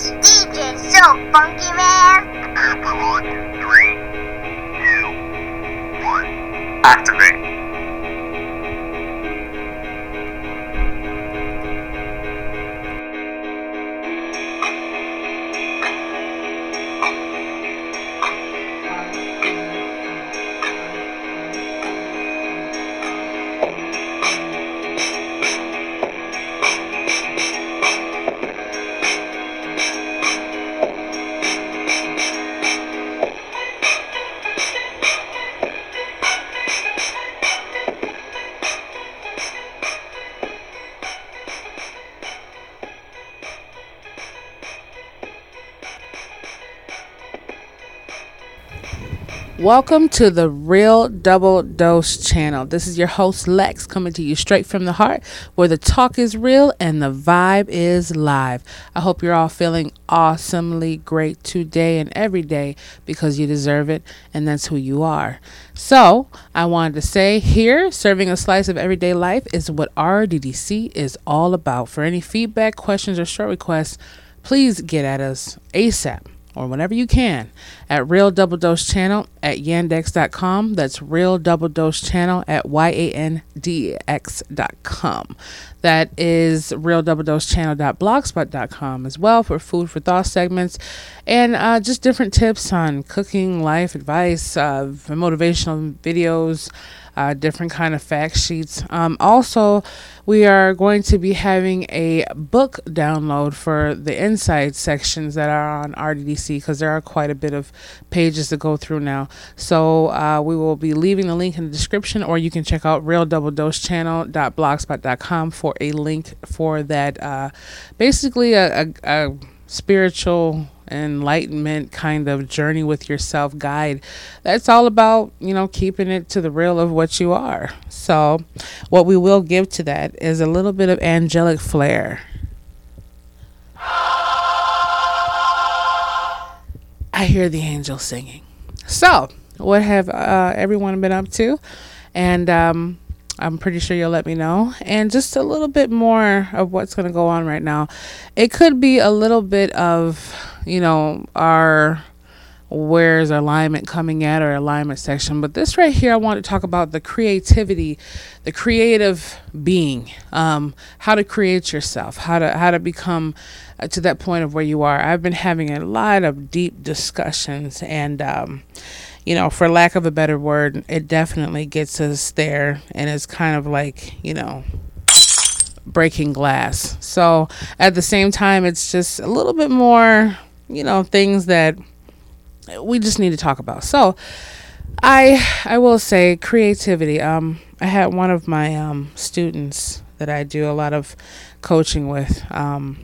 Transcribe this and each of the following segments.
This DJ's so funky, man. Three, two, one, activate. Welcome to the Real Double Dose channel. This is your host Lex coming to you straight from the heart where the talk is real and the vibe is live. I hope you're all feeling awesomely great today and every day because you deserve it and that's who you are. So, I wanted to say here, serving a slice of everyday life is what RDDC is all about. For any feedback, questions, or short requests, please get at us ASAP or whenever you can at Real Double Dose Channel at yandex.com. That's Real Double Dose Channel at Y-A-N-D-X.com. That is Real Double Dose Channel.blogspot.com as well for food for thought segments and uh, just different tips on cooking, life advice, uh, motivational videos, uh, different kind of fact sheets. Um, also, we are going to be having a book download for the insight sections that are on RDDC because there are quite a bit of pages to go through now. So uh, we will be leaving the link in the description, or you can check out realdoubledosechannel.blogspot.com for a link for that. Uh, basically, a, a, a spiritual enlightenment kind of journey with yourself guide that's all about you know keeping it to the real of what you are. So what we will give to that is a little bit of angelic flair. I hear the angels singing. So what have uh, everyone been up to? And um, I'm pretty sure you'll let me know. And just a little bit more of what's going to go on right now. It could be a little bit of, you know, our where's alignment coming at or alignment section. But this right here, I want to talk about the creativity, the creative being, um, how to create yourself, how to how to become uh, to that point of where you are. I've been having a lot of deep discussions and. Um, you know, for lack of a better word, it definitely gets us there and it's kind of like, you know, breaking glass. So at the same time, it's just a little bit more, you know, things that we just need to talk about. So I I will say creativity. Um I had one of my um students that I do a lot of coaching with um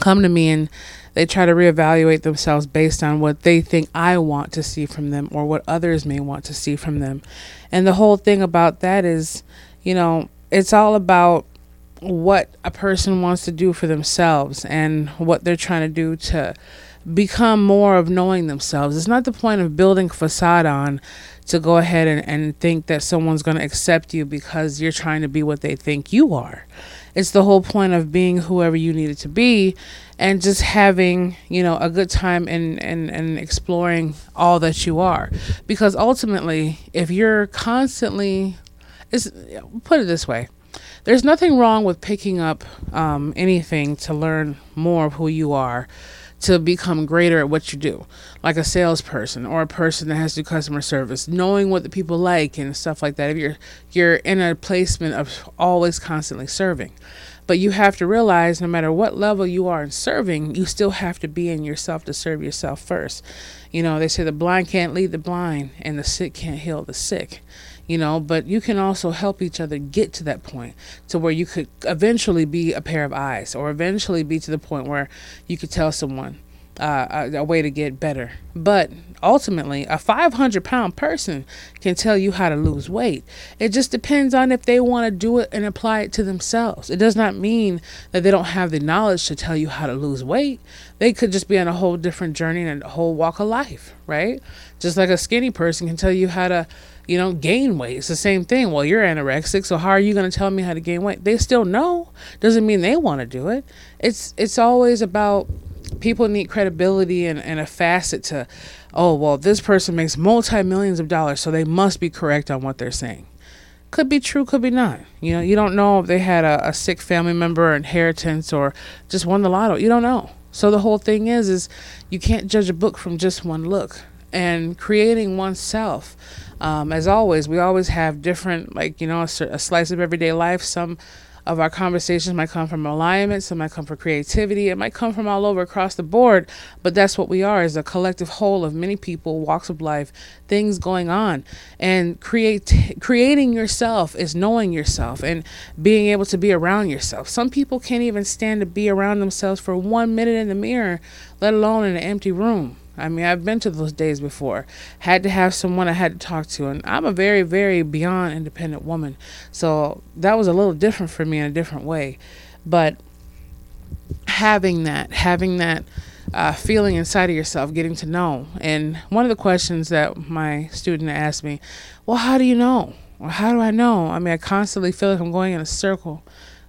come to me and they try to reevaluate themselves based on what they think I want to see from them or what others may want to see from them. And the whole thing about that is, you know, it's all about what a person wants to do for themselves and what they're trying to do to become more of knowing themselves. It's not the point of building facade on to go ahead and, and think that someone's going to accept you because you're trying to be what they think you are. It's the whole point of being whoever you needed to be and just having, you know, a good time and, and, and exploring all that you are. Because ultimately, if you're constantly, is put it this way, there's nothing wrong with picking up um, anything to learn more of who you are to become greater at what you do, like a salesperson or a person that has to do customer service, knowing what the people like and stuff like that. If you're you're in a placement of always constantly serving. But you have to realize no matter what level you are in serving, you still have to be in yourself to serve yourself first. You know, they say the blind can't lead the blind and the sick can't heal the sick you know but you can also help each other get to that point to where you could eventually be a pair of eyes or eventually be to the point where you could tell someone uh, a, a, way to get better. But ultimately, a 500 pound person can tell you how to lose weight. It just depends on if they want to do it and apply it to themselves. It does not mean that they don't have the knowledge to tell you how to lose weight. They could just be on a whole different journey and a whole walk of life, right? Just like a skinny person can tell you how to you know, gain weight. It's the same thing. Well, you're anorexic, so how are you going to tell me how to gain weight? They still know. Doesn't mean they want to do it. It's it's always about people need credibility and, and a facet to, oh, well, this person makes multi millions of dollars, so they must be correct on what they're saying. Could be true, could be not. You know, you don't know if they had a, a sick family member or inheritance or just won the lotto. You don't know. So the whole thing is, is you can't judge a book from just one look. And creating oneself, um, as always, we always have different, like you know, a, a slice of everyday life. Some of our conversations might come from alignment, some might come from creativity, it might come from all over across the board, but that's what we are is a collective whole of many people, walks of life, things going on. And create creating yourself is knowing yourself and being able to be around yourself. Some people can't even stand to be around themselves for one minute in the mirror, let alone in an empty room. I mean, I've been to those days before. Had to have someone I had to talk to, and I'm a very, very beyond independent woman. So that was a little different for me in a different way. But having that, having that uh, feeling inside of yourself, getting to know. And one of the questions that my student asked me, well, how do you know? How do I know? I mean, I constantly feel like I'm going in a circle.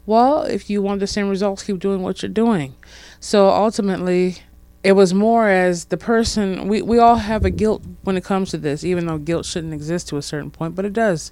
Well, if you want the same results, keep doing what you're doing. So ultimately, it was more as the person we, we all have a guilt when it comes to this even though guilt shouldn't exist to a certain point but it does.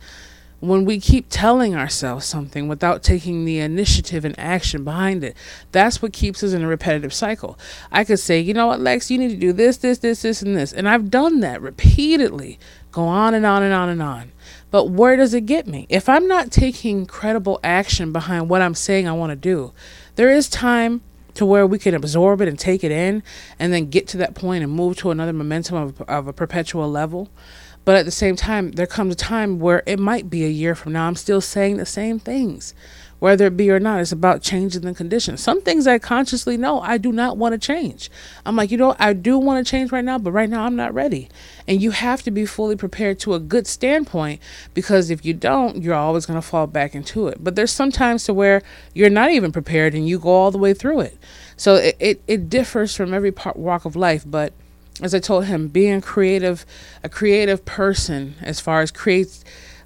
When we keep telling ourselves something without taking the initiative and action behind it that's what keeps us in a repetitive cycle. I could say you know what lex? You need to do this this this this and this. And i've done that repeatedly go on and on and on and on. But where does it get me? If i'm not taking credible action behind what i'm saying i want to do there is time to where we can absorb it and take it in and then get to that point and move to another momentum of, of a perpetual level. But at the same time, there comes a time where it might be a year from now, I'm still saying the same things, whether it be or not. It's about changing the conditions. Some things I consciously know I do not want to change. I'm like, you know, I do want to change right now, but right now I'm not ready. And you have to be fully prepared to a good standpoint because if you don't, you're always going to fall back into it. But there's sometimes to where you're not even prepared and you go all the way through it. So it, it, it differs from every part, walk of life, but as I told him, being creative, a creative person as far as create,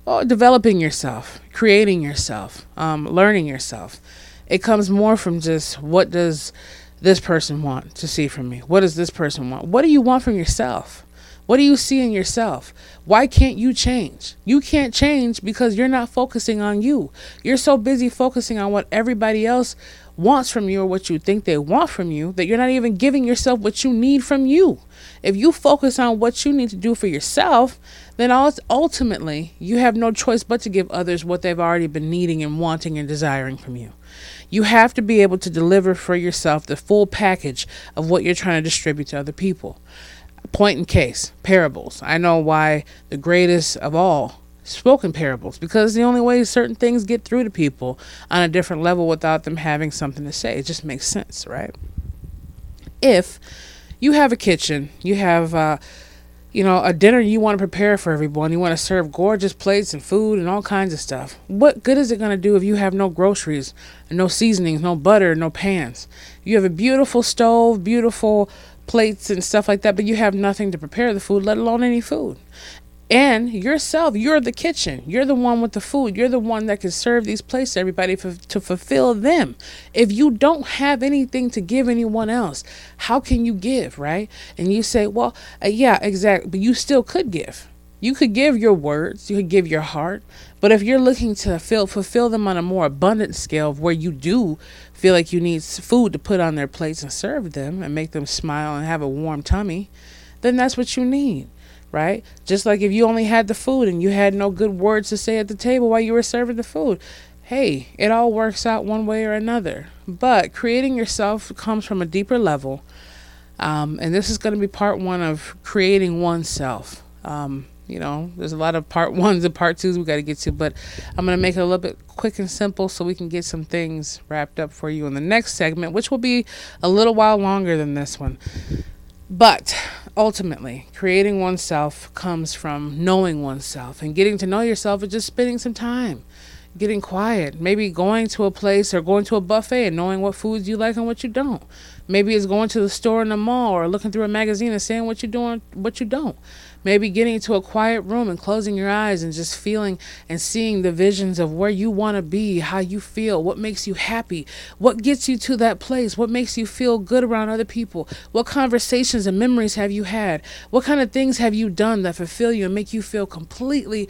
oh, developing yourself, creating yourself, um, learning yourself. It comes more from just what does this person want to see from me? What does this person want? What do you want from yourself? What do you see in yourself? Why can't you change? You can't change because you're not focusing on you. You're so busy focusing on what everybody else wants from you or what you think they want from you that you're not even giving yourself what you need from you. If you focus on what you need to do for yourself, then ultimately you have no choice but to give others what they've already been needing and wanting and desiring from you. You have to be able to deliver for yourself the full package of what you're trying to distribute to other people. Point in case, parables. I know why the greatest of all spoken parables because the only way certain things get through to people on a different level without them having something to say. It just makes sense, right? If you have a kitchen, you have, uh, you know, a dinner you want to prepare for everyone, you want to serve gorgeous plates and food and all kinds of stuff. What good is it going to do if you have no groceries, no seasonings, no butter, no pans? You have a beautiful stove, beautiful plates and stuff like that, but you have nothing to prepare the food, let alone any food and yourself you're the kitchen. You're the one with the food. You're the one that can serve these places to everybody to fulfill them. If you don't have anything to give anyone else how can you give right? And you say well uh, yeah exactly but you still could give. You could give your words you could give your heart but if you're looking to fill, fulfill them on a more abundant scale where you do feel like you need food to put on their plates and serve them and make them smile and have a warm tummy then that's what you need right? Just like if you only had the food and you had no good words to say at the table while you were serving the food. Hey, it all works out one way or another. But creating yourself comes from a deeper level. Um, and this is going to be part one of creating oneself. Um, you know, there's a lot of part ones and part twos we got to get to, but I'm going to make it a little bit quick and simple so we can get some things wrapped up for you in the next segment, which will be a little while longer than this one. But ultimately, creating oneself comes from knowing oneself, and getting to know yourself is just spending some time, getting quiet, maybe going to a place or going to a buffet and knowing what foods you like and what you don't. Maybe it's going to the store in the mall or looking through a magazine and saying what you're doing, what you don't. Maybe getting into a quiet room and closing your eyes and just feeling and seeing the visions of where you want to be, how you feel, what makes you happy, what gets you to that place, what makes you feel good around other people, what conversations and memories have you had, what kind of things have you done that fulfill you and make you feel completely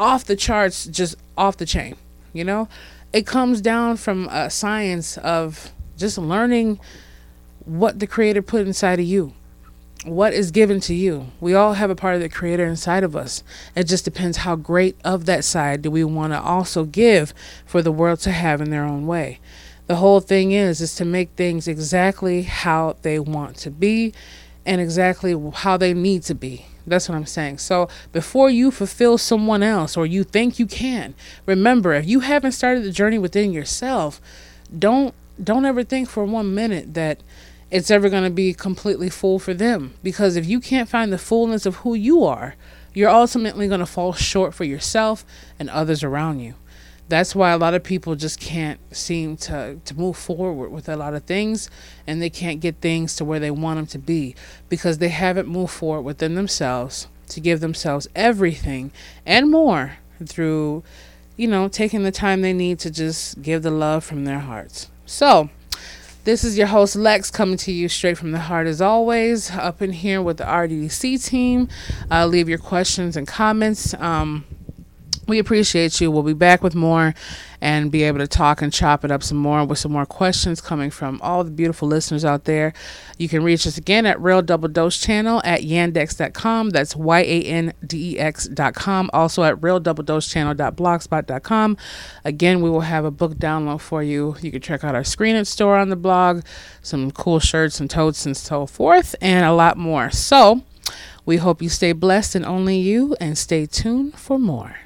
off the charts, just off the chain. You know, it comes down from a science of just learning what the creator put inside of you what is given to you. We all have a part of the creator inside of us. It just depends how great of that side do we want to also give for the world to have in their own way. The whole thing is is to make things exactly how they want to be and exactly how they need to be. That's what I'm saying. So before you fulfill someone else or you think you can, remember if you haven't started the journey within yourself, don't don't ever think for one minute that it's ever going to be completely full for them. Because if you can't find the fullness of who you are, you're ultimately going to fall short for yourself and others around you. That's why a lot of people just can't seem to, to move forward with a lot of things and they can't get things to where they want them to be because they haven't moved forward within themselves to give themselves everything and more through, you know, taking the time they need to just give the love from their hearts. So, this is your host Lex coming to you straight from the heart as always. Up in here with the RDC team. Uh, leave your questions and comments. Um, we appreciate you. We'll be back with more and be able to talk and chop it up some more with some more questions coming from all the beautiful listeners out there. You can reach us again at Real Double Dose Channel at yandex.com. That's Y A N D E X.com. Also at Real Double Dose Channel.blogspot.com. Again, we will have a book download for you. You can check out our screen and store on the blog, some cool shirts and totes and so forth, and a lot more. So, we hope you stay blessed and only you, and stay tuned for more.